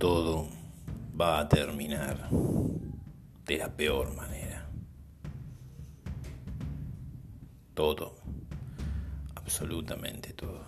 todo va a terminar de la peor manera. Todo, absolutamente todo.